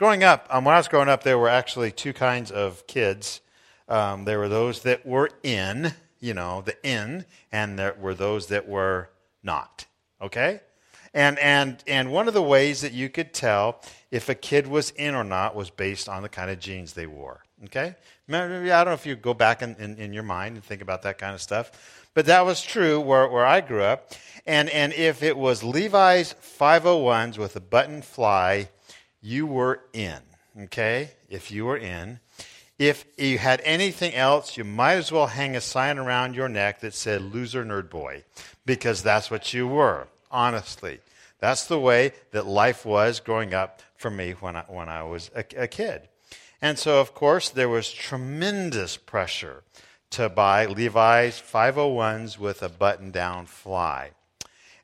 growing up, um, when I was growing up, there were actually two kinds of kids. Um, there were those that were in, you know, the in, and there were those that were not. Okay? And, and, and one of the ways that you could tell if a kid was in or not was based on the kind of jeans they wore. Okay? Maybe, I don't know if you go back in, in, in, your mind and think about that kind of stuff. But that was true where, where I grew up. And, and if it was Levi's 501s with a button fly, you were in. Okay? If you were in. If you had anything else, you might as well hang a sign around your neck that said loser nerd boy, because that's what you were honestly. That's the way that life was growing up for me when I, when I was a, a kid. And so, of course, there was tremendous pressure to buy Levi's 501s with a button down fly.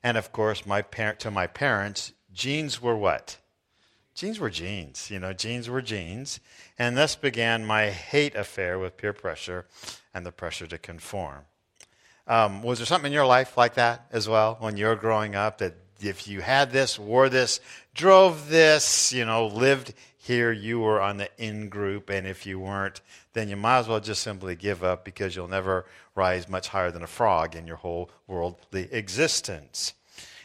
And of course, my parent, to my parents, jeans were what? Jeans were jeans. You know, jeans were jeans. And thus began my hate affair with peer pressure and the pressure to conform. Um, was there something in your life like that as well when you were growing up that if you had this, wore this, drove this, you know, lived here, you were on the in group, and if you weren't, then you might as well just simply give up because you'll never rise much higher than a frog in your whole worldly existence.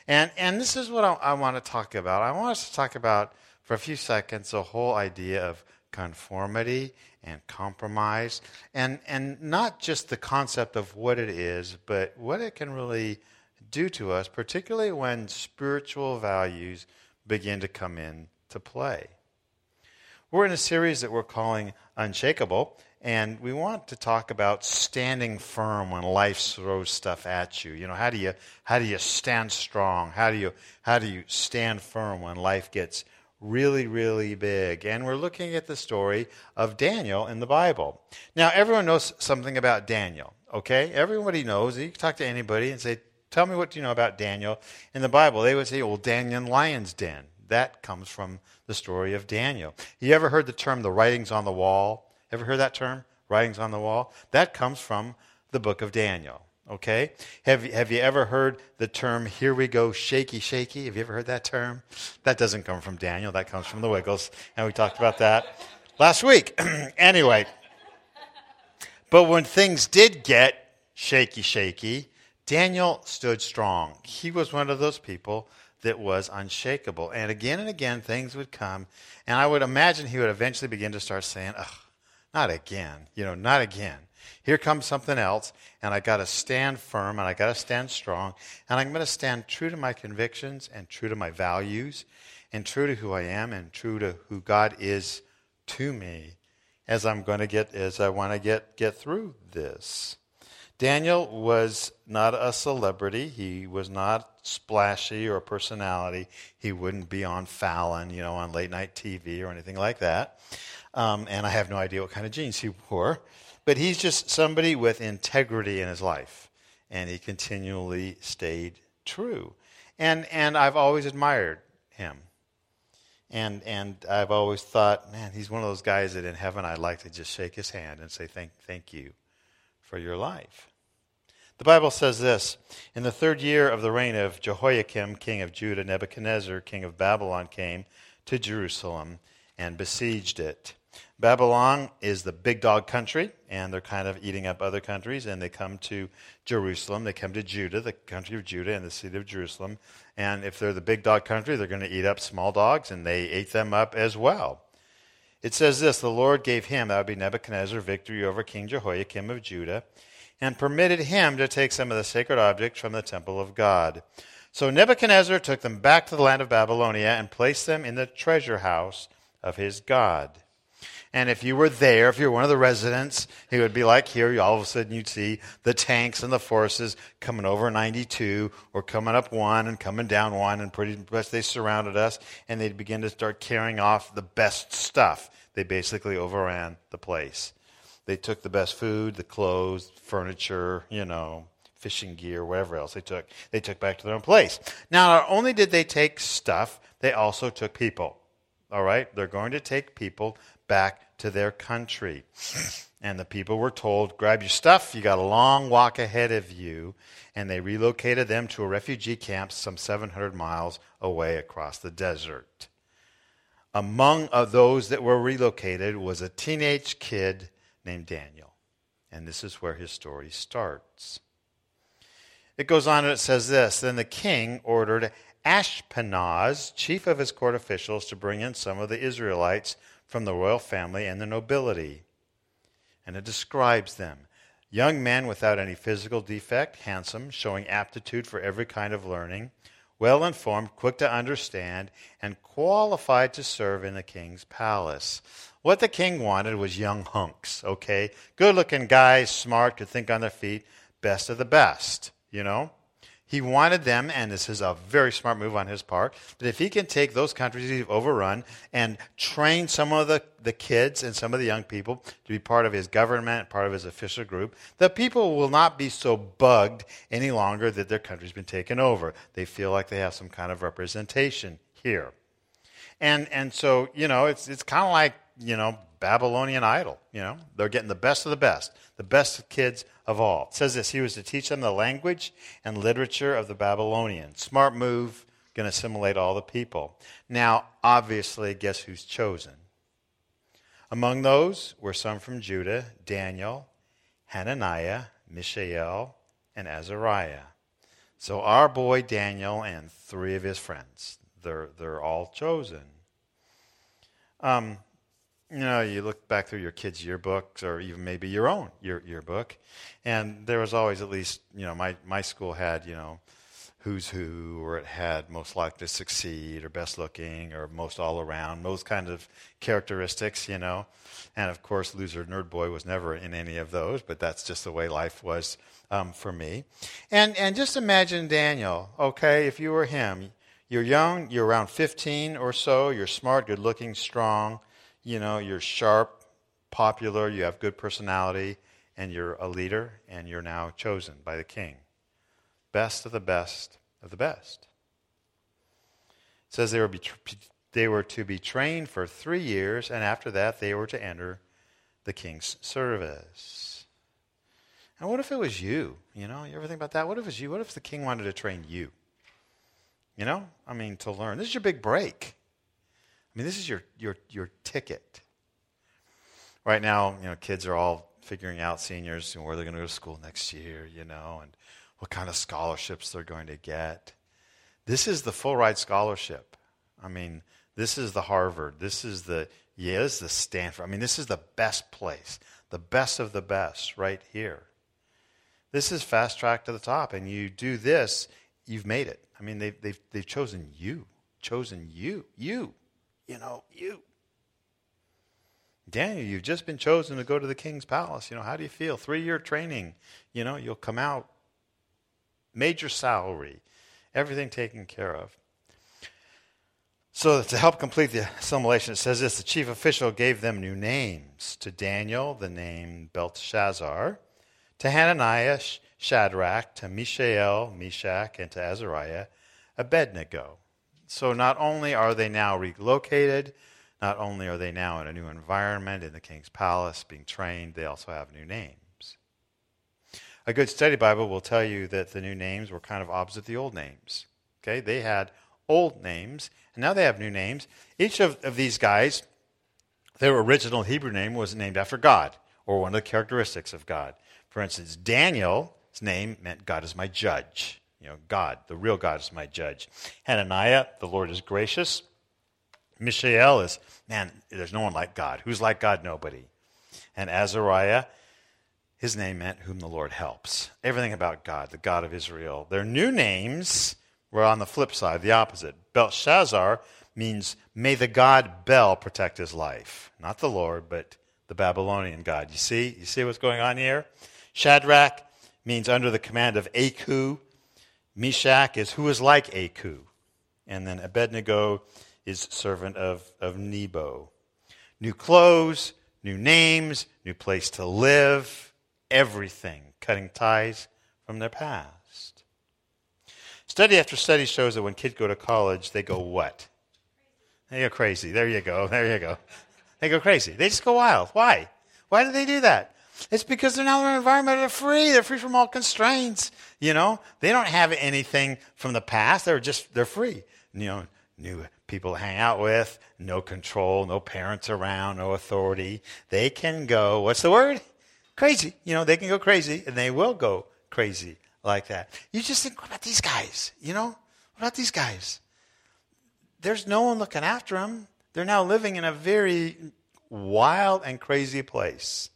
And, and this is what I, I want to talk about. I want us to talk about, for a few seconds, the whole idea of conformity and compromise, and, and not just the concept of what it is, but what it can really do to us, particularly when spiritual values begin to come into play. We're in a series that we're calling Unshakable, and we want to talk about standing firm when life throws stuff at you. You know, how do you how do you stand strong? How do you how do you stand firm when life gets really, really big. And we're looking at the story of Daniel in the Bible. Now, everyone knows something about Daniel, okay? Everybody knows. You can talk to anybody and say, Tell me what you know about Daniel in the Bible. They would say, Well, Daniel in Lion's Den. That comes from the story of Daniel. You ever heard the term the writings on the wall? Ever heard that term? Writings on the wall? That comes from the book of Daniel. Okay? Have, have you ever heard the term, here we go, shaky, shaky? Have you ever heard that term? That doesn't come from Daniel, that comes from the Wiggles. And we talked about that last week. anyway, but when things did get shaky, shaky, Daniel stood strong. He was one of those people that was unshakable. And again and again, things would come. And I would imagine he would eventually begin to start saying, ugh, not again, you know, not again. Here comes something else, and I got to stand firm and I got to stand strong, and I'm going to stand true to my convictions and true to my values and true to who I am and true to who God is to me as I'm going to get as I want to get get through this. Daniel was not a celebrity. He was not splashy or a personality. He wouldn't be on Fallon, you know, on late night TV or anything like that. Um, and I have no idea what kind of jeans he wore. But he's just somebody with integrity in his life, and he continually stayed true. And, and I've always admired him. And, and I've always thought, man, he's one of those guys that in heaven I'd like to just shake his hand and say, thank, thank you for your life. The Bible says this In the third year of the reign of Jehoiakim, king of Judah, Nebuchadnezzar, king of Babylon, came to Jerusalem and besieged it. Babylon is the big dog country, and they're kind of eating up other countries, and they come to Jerusalem. They come to Judah, the country of Judah, and the city of Jerusalem. And if they're the big dog country, they're going to eat up small dogs, and they ate them up as well. It says this The Lord gave him, that would be Nebuchadnezzar, victory over King Jehoiakim of Judah, and permitted him to take some of the sacred objects from the temple of God. So Nebuchadnezzar took them back to the land of Babylonia and placed them in the treasure house of his God. And if you were there, if you're one of the residents, it would be like here. All of a sudden, you'd see the tanks and the forces coming over 92 or coming up one and coming down one, and pretty much they surrounded us, and they'd begin to start carrying off the best stuff. They basically overran the place. They took the best food, the clothes, furniture, you know, fishing gear, whatever else they took. They took back to their own place. Now, not only did they take stuff, they also took people. All right? They're going to take people back to their country. And the people were told, grab your stuff, you got a long walk ahead of you. And they relocated them to a refugee camp some 700 miles away across the desert. among those that were relocated was a teenage kid named Daniel. And this is where his story starts. It goes on and it says this Then the king ordered Ashpenaz, chief of his court officials, to bring in some of the Israelites from the royal family and the nobility. And it describes them young men without any physical defect, handsome, showing aptitude for every kind of learning, well informed, quick to understand, and qualified to serve in the king's palace. What the king wanted was young hunks, okay? Good looking guys, smart, could think on their feet, best of the best, you know? He wanted them, and this is a very smart move on his part, that if he can take those countries he's overrun and train some of the, the kids and some of the young people to be part of his government, part of his official group, the people will not be so bugged any longer that their country's been taken over. They feel like they have some kind of representation here. And, and so, you know, it's, it's kind of like, you know, Babylonian idol. You know, they're getting the best of the best, the best kids of all. It says this He was to teach them the language and literature of the Babylonians. Smart move, going to assimilate all the people. Now, obviously, guess who's chosen? Among those were some from Judah Daniel, Hananiah, Mishael, and Azariah. So our boy Daniel and three of his friends, they're, they're all chosen. Um, you know, you look back through your kids' yearbooks or even maybe your own year, yearbook, and there was always at least, you know, my, my school had, you know, who's who, or it had most likely to succeed, or best looking, or most all around, those kind of characteristics, you know. And of course, loser nerd boy was never in any of those, but that's just the way life was um, for me. And and just imagine Daniel, okay, if you were him, you're young, you're around 15 or so, you're smart, good looking, strong you know, you're sharp, popular, you have good personality, and you're a leader, and you're now chosen by the king. Best of the best of the best. It says they were, they were to be trained for three years, and after that, they were to enter the king's service. And what if it was you? You know, you ever think about that? What if it was you? What if the king wanted to train you? You know, I mean, to learn. This is your big break. I mean, this is your, your, your ticket. Right now, you know, kids are all figuring out seniors and where they're going to go to school next year, you know, and what kind of scholarships they're going to get. This is the full ride scholarship. I mean, this is the Harvard. This is the yeah, this is the Stanford. I mean, this is the best place, the best of the best, right here. This is fast track to the top, and you do this, you've made it. I mean, they've they've they've chosen you, chosen you, you you know, you. Daniel, you've just been chosen to go to the king's palace. You know, how do you feel? Three year training. You know, you'll come out, major salary, everything taken care of. So, to help complete the assimilation, it says this the chief official gave them new names. To Daniel, the name Belteshazzar. To Hananiah, Shadrach. To Mishael, Meshach. And to Azariah, Abednego. So not only are they now relocated, not only are they now in a new environment in the king's palace being trained, they also have new names. A good study Bible will tell you that the new names were kind of opposite the old names. Okay, they had old names, and now they have new names. Each of, of these guys, their original Hebrew name was named after God, or one of the characteristics of God. For instance, Daniel's name meant God is my judge. You know, God, the real God is my judge. Hananiah, the Lord is gracious. Mishael is, man, there's no one like God. Who's like God? Nobody. And Azariah, his name meant whom the Lord helps. Everything about God, the God of Israel. Their new names were on the flip side, the opposite. Belshazzar means may the God Bel protect his life. Not the Lord, but the Babylonian God. You see? You see what's going on here? Shadrach means under the command of Aku, Meshach is who is like Aku. And then Abednego is servant of, of Nebo. New clothes, new names, new place to live, everything, cutting ties from their past. Study after study shows that when kids go to college, they go what? They go crazy. There you go. There you go. They go crazy. They just go wild. Why? Why do they do that? It's because they're now in an environment they're free. They're free from all constraints. You know, they don't have anything from the past. They're just they're free. You know, new people to hang out with, no control, no parents around, no authority. They can go, what's the word? Crazy. You know, they can go crazy, and they will go crazy like that. You just think, what about these guys? You know, what about these guys? There's no one looking after them. They're now living in a very wild and crazy place.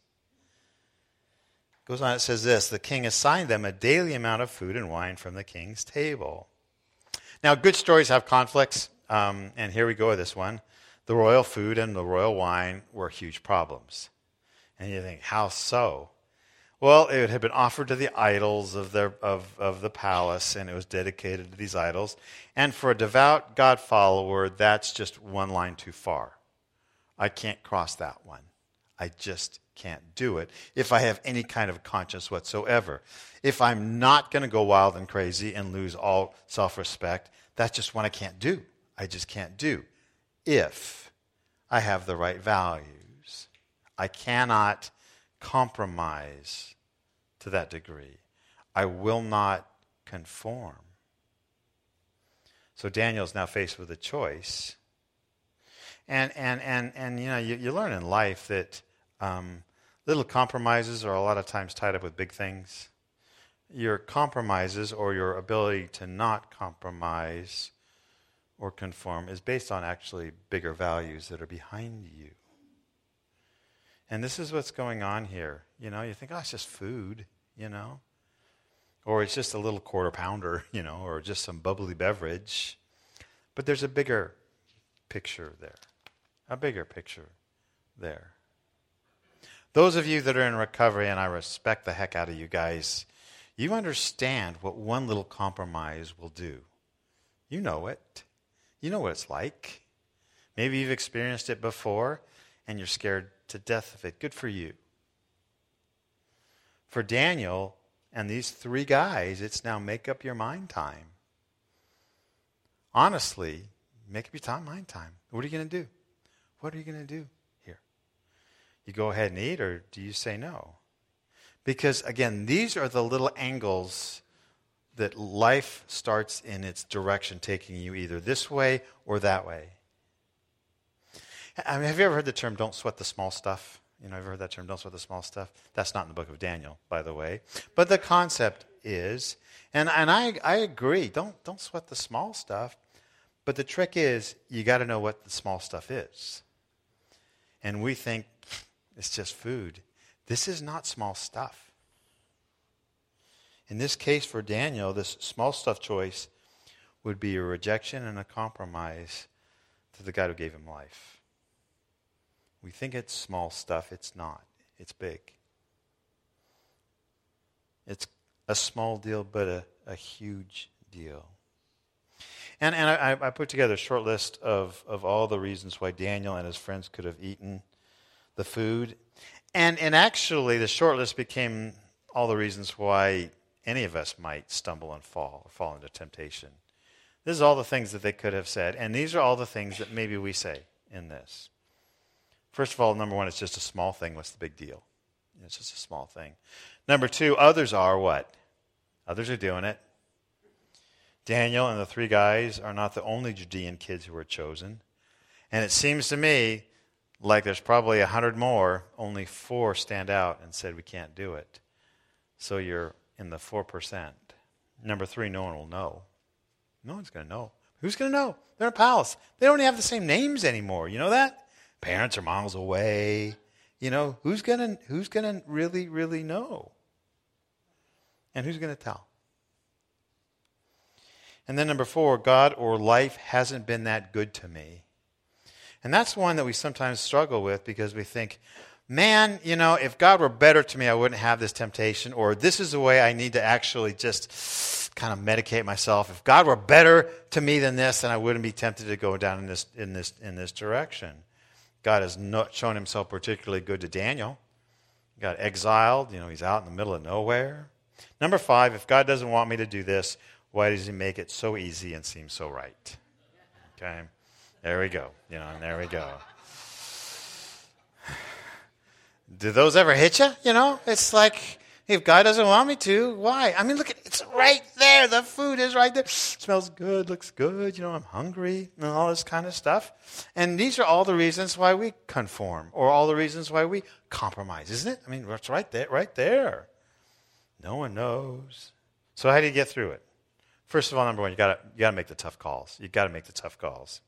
Goes on, it says this The king assigned them a daily amount of food and wine from the king's table. Now, good stories have conflicts, um, and here we go with this one. The royal food and the royal wine were huge problems. And you think, how so? Well, it had been offered to the idols of, their, of, of the palace, and it was dedicated to these idols. And for a devout God follower, that's just one line too far. I can't cross that one. I just can't do it if I have any kind of conscience whatsoever. If I'm not going to go wild and crazy and lose all self respect, that's just what I can't do. I just can't do if I have the right values. I cannot compromise to that degree. I will not conform. So Daniel's now faced with a choice. And, and, and, and you know, you, you learn in life that um, little compromises are a lot of times tied up with big things. Your compromises or your ability to not compromise or conform is based on actually bigger values that are behind you. And this is what's going on here. You know, you think, oh, it's just food, you know, or it's just a little quarter pounder, you know, or just some bubbly beverage. But there's a bigger picture there, a bigger picture there. Those of you that are in recovery, and I respect the heck out of you guys, you understand what one little compromise will do. You know it. You know what it's like. Maybe you've experienced it before and you're scared to death of it. Good for you. For Daniel and these three guys, it's now make up your mind time. Honestly, make up your time, mind time. What are you going to do? What are you going to do? You go ahead and eat, or do you say no? Because again, these are the little angles that life starts in its direction, taking you either this way or that way. I mean, have you ever heard the term "don't sweat the small stuff"? You know, I've heard that term, don't sweat the small stuff. That's not in the book of Daniel, by the way. But the concept is, and, and I, I agree, don't, don't sweat the small stuff. But the trick is, you got to know what the small stuff is. And we think it's just food. This is not small stuff. In this case for Daniel, this small stuff choice would be a rejection and a compromise to the God who gave him life. We think it's small stuff. It's not, it's big. It's a small deal, but a, a huge deal. And, and I, I put together a short list of, of all the reasons why Daniel and his friends could have eaten the food. And, and actually, the short list became all the reasons why any of us might stumble and fall or fall into temptation. This is all the things that they could have said. And these are all the things that maybe we say in this. First of all, number one, it's just a small thing. What's the big deal? It's just a small thing. Number two, others are what? Others are doing it. Daniel and the three guys are not the only Judean kids who were chosen. And it seems to me like there's probably a hundred more, only four stand out and said we can't do it. So you're in the 4%. Number three, no one will know. No one's going to know. Who's going to know? They're in a palace. They don't even have the same names anymore. You know that? Parents are miles away. You know, who's going to who's going to really really know? And who's going to tell? And then number 4, God or life hasn't been that good to me. And that's one that we sometimes struggle with because we think, man, you know, if God were better to me, I wouldn't have this temptation, or this is the way I need to actually just kind of medicate myself. If God were better to me than this, then I wouldn't be tempted to go down in this, in this, in this direction. God has not shown himself particularly good to Daniel. He got exiled, you know, he's out in the middle of nowhere. Number five, if God doesn't want me to do this, why does he make it so easy and seem so right? Okay, there we go. You know, and there we go. Do those ever hit you? You know, it's like If God doesn't want me to, why? I mean, look, at, it's right there. The food is right there. smells good, looks good. You know, I'm hungry and all this kind of stuff. And these are all the reasons why we conform or all the reasons why we compromise, isn't it? I mean, it's right there, right there. No one knows. So how do you get through it? First of all, number one, you got you got to make the tough calls. You got to make the tough calls.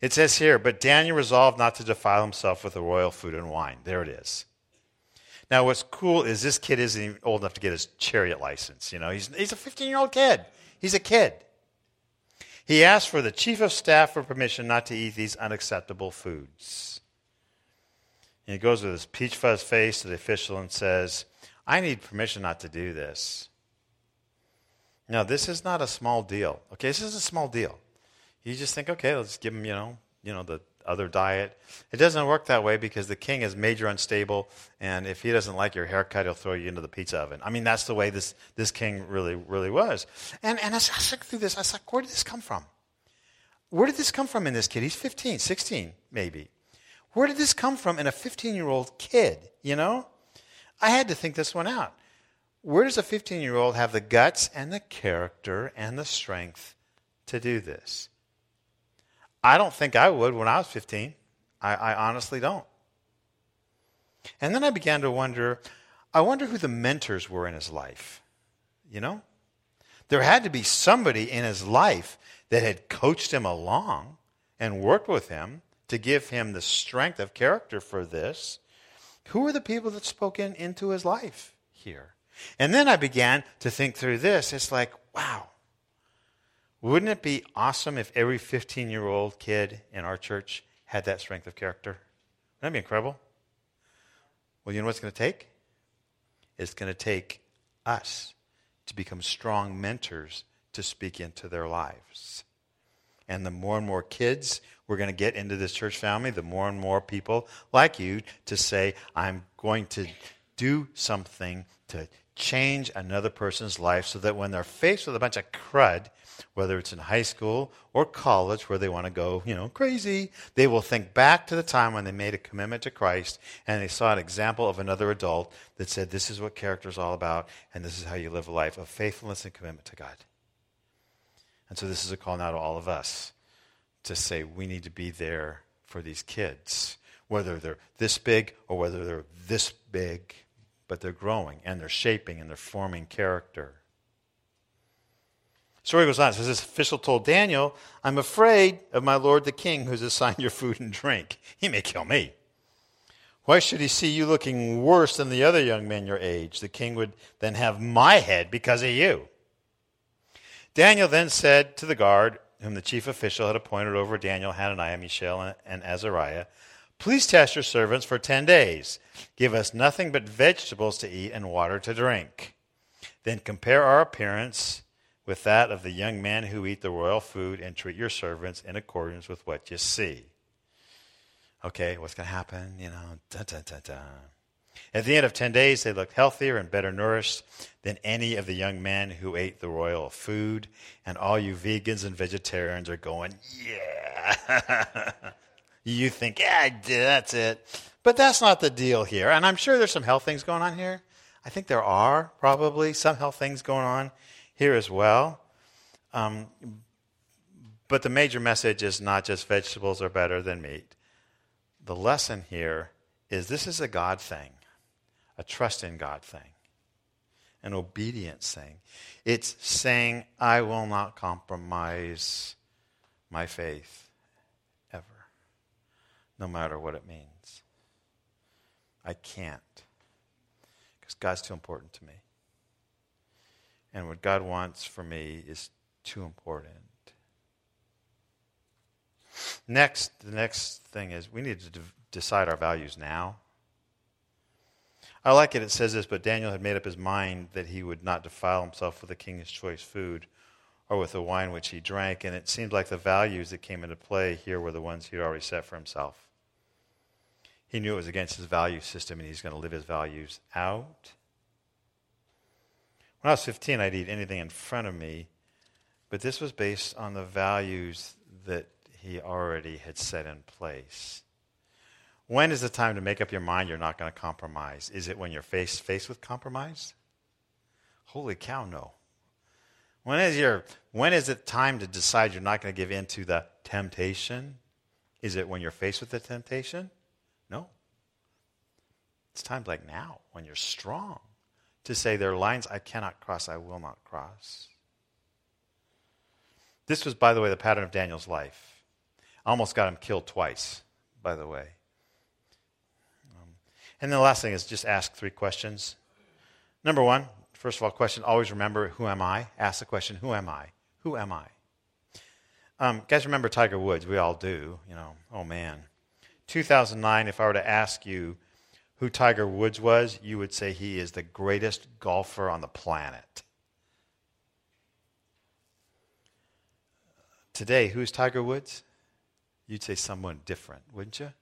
It says here, but Daniel resolved not to defile himself with the royal food and wine. There it is. Now, what's cool is this kid isn't even old enough to get his chariot license. You know, he's, he's a 15 year old kid. He's a kid. He asked for the chief of staff for permission not to eat these unacceptable foods. And he goes with his peach fuzz face to the official and says, I need permission not to do this. Now, this is not a small deal. Okay, this is a small deal. You just think, okay, let's give him, you know, you know, the other diet. It doesn't work that way because the king is major unstable, and if he doesn't like your haircut, he'll throw you into the pizza oven. I mean, that's the way this, this king really, really was. And, and as I was through this, I was like, where did this come from? Where did this come from in this kid? He's 15, 16, maybe. Where did this come from in a 15 year old kid, you know? I had to think this one out. Where does a 15 year old have the guts and the character and the strength to do this? I don't think I would when I was 15. I, I honestly don't. And then I began to wonder I wonder who the mentors were in his life. You know? There had to be somebody in his life that had coached him along and worked with him to give him the strength of character for this. Who were the people that spoke in, into his life here? And then I began to think through this. It's like, wow, wouldn't it be awesome if every 15 year old kid in our church had that strength of character? Wouldn't that be incredible? Well, you know what it's going to take? It's going to take us to become strong mentors to speak into their lives. And the more and more kids we're going to get into this church family, the more and more people like you to say, I'm going to do something to change another person's life so that when they're faced with a bunch of crud, whether it's in high school or college where they want to go, you know, crazy, they will think back to the time when they made a commitment to Christ and they saw an example of another adult that said, This is what character is all about, and this is how you live a life of faithfulness and commitment to God. And so this is a call now to all of us to say we need to be there for these kids, whether they're this big or whether they're this big, but they're growing and they're shaping and they're forming character. Story goes on. Says this official told Daniel, I'm afraid of my lord the king who's assigned your food and drink. He may kill me. Why should he see you looking worse than the other young men your age? The king would then have my head because of you. Daniel then said to the guard, whom the chief official had appointed over Daniel, Hananiah, Mishael, and Azariah, Please test your servants for ten days. Give us nothing but vegetables to eat and water to drink. Then compare our appearance with that of the young men who eat the royal food and treat your servants in accordance with what you see. Okay, what's going to happen? You know, dun, dun, dun, dun. At the end of 10 days, they looked healthier and better nourished than any of the young men who ate the royal food. And all you vegans and vegetarians are going, yeah. you think, yeah, that's it. But that's not the deal here. And I'm sure there's some health things going on here. I think there are probably some health things going on here as well. Um, but the major message is not just vegetables are better than meat. The lesson here is this is a God thing, a trust in God thing, an obedience thing. It's saying, I will not compromise my faith no matter what it means. I can't, because God's too important to me. And what God wants for me is too important. Next, the next thing is we need to de- decide our values now. I like it. It says this, but Daniel had made up his mind that he would not defile himself with the king's choice food or with the wine which he drank. And it seemed like the values that came into play here were the ones he'd already set for himself. He knew it was against his value system and he's going to live his values out. When I was 15, I'd eat anything in front of me, but this was based on the values that he already had set in place. When is the time to make up your mind you're not going to compromise? Is it when you're faced, faced with compromise? Holy cow, no. When is, your, when is it time to decide you're not going to give in to the temptation? Is it when you're faced with the temptation? No. It's times like now when you're strong to say there are lines I cannot cross, I will not cross. This was, by the way, the pattern of Daniel's life. Almost got him killed twice, by the way. Um, and then the last thing is just ask three questions. Number one, first of all, question always remember who am I? Ask the question, who am I? Who am I? Um, guys, remember Tiger Woods? We all do. You know, oh man. 2009, if I were to ask you who Tiger Woods was, you would say he is the greatest golfer on the planet. Today, who's Tiger Woods? You'd say someone different, wouldn't you?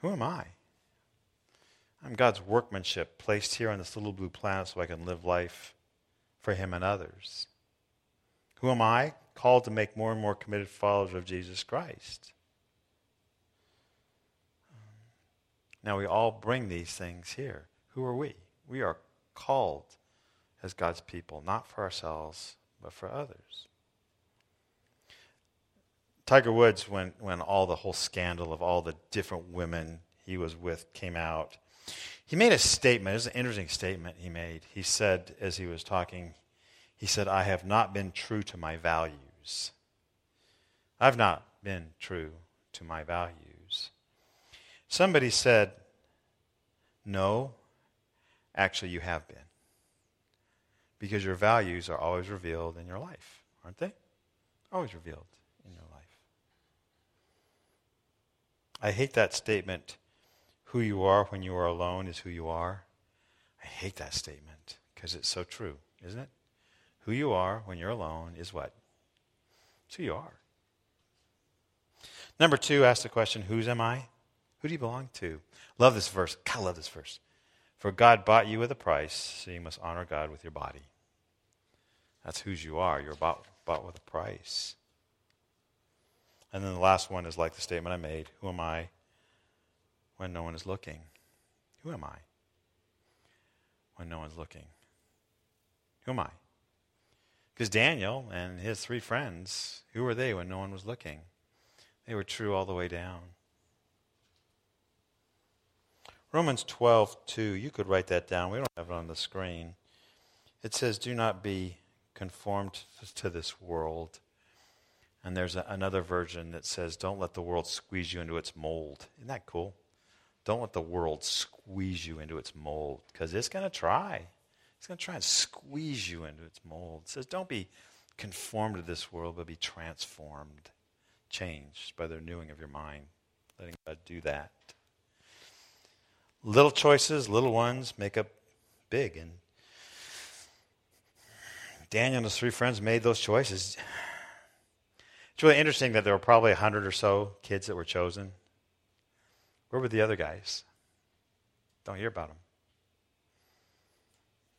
Who am I? I'm God's workmanship placed here on this little blue planet so I can live life for Him and others. Who am I? Called to make more and more committed followers of Jesus Christ. Now we all bring these things here. Who are we? We are called as God's people, not for ourselves, but for others. Tiger Woods, when, when all the whole scandal of all the different women he was with came out, he made a statement. It was an interesting statement he made. He said, as he was talking, he said, I have not been true to my values. I've not been true to my values. Somebody said, No, actually, you have been. Because your values are always revealed in your life, aren't they? Always revealed in your life. I hate that statement who you are when you are alone is who you are. I hate that statement because it's so true, isn't it? Who you are when you're alone is what? It's who you are. Number two, ask the question, whose am I? Who do you belong to? Love this verse. God, love this verse. For God bought you with a price, so you must honor God with your body. That's whose you are. You're bought, bought with a price. And then the last one is like the statement I made Who am I when no one is looking? Who am I when no one's looking? Who am I? Because Daniel and his three friends, who were they when no one was looking? They were true all the way down. Romans 12, 2, you could write that down. We don't have it on the screen. It says, Do not be conformed to this world. And there's a, another version that says, Don't let the world squeeze you into its mold. Isn't that cool? Don't let the world squeeze you into its mold because it's going to try. It's going to try and squeeze you into its mold. It says, don't be conformed to this world, but be transformed, changed by the renewing of your mind. Letting God do that. Little choices, little ones, make up big. And Daniel and his three friends made those choices. It's really interesting that there were probably a hundred or so kids that were chosen. Where were the other guys? Don't hear about them.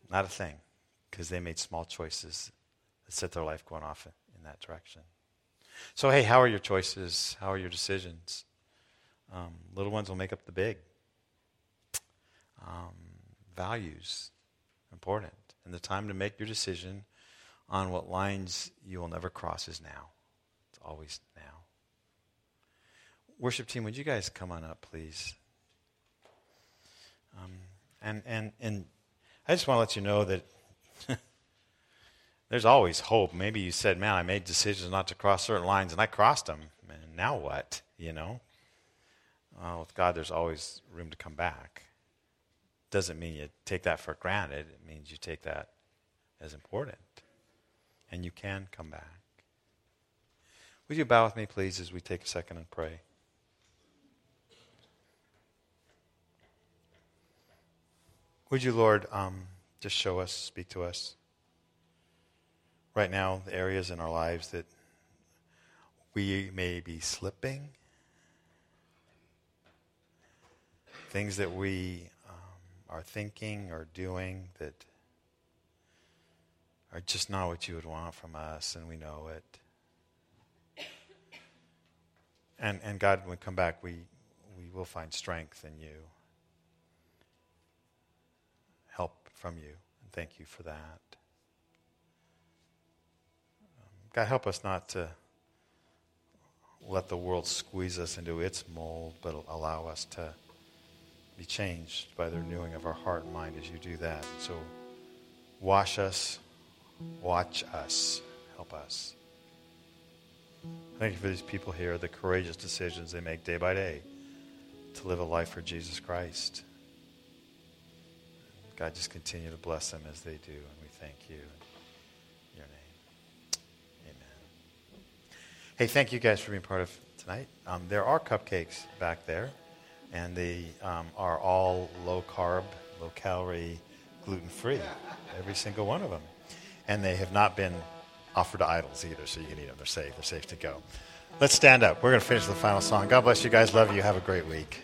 Not a thing, because they made small choices that set their life going off in that direction. So, hey, how are your choices? How are your decisions? Um, little ones will make up the big. Um, values, important. And the time to make your decision on what lines you will never cross is now. It's always now. Worship team, would you guys come on up, please? Um, and, and, and I just want to let you know that there's always hope. Maybe you said, man, I made decisions not to cross certain lines, and I crossed them. And now what? You know? Well, with God, there's always room to come back. Doesn't mean you take that for granted. It means you take that as important. And you can come back. Would you bow with me, please, as we take a second and pray? Would you, Lord, um, just show us, speak to us right now, the areas in our lives that we may be slipping, things that we are thinking or doing that are just not what you would want from us, and we know it. And, and God, when we come back, we, we will find strength in you. Help from you. And thank you for that. God, help us not to let the world squeeze us into its mold, but allow us to be changed by the renewing of our heart and mind as you do that. So wash us, watch us, help us. Thank you for these people here, the courageous decisions they make day by day to live a life for Jesus Christ. God, just continue to bless them as they do, and we thank you in your name. Amen. Hey, thank you guys for being part of tonight. Um, there are cupcakes back there, and they um, are all low carb, low calorie, gluten free, every single one of them. And they have not been offered to idols either, so you can eat them. They're safe. They're safe to go. Let's stand up. We're going to finish the final song. God bless you guys. Love you. Have a great week.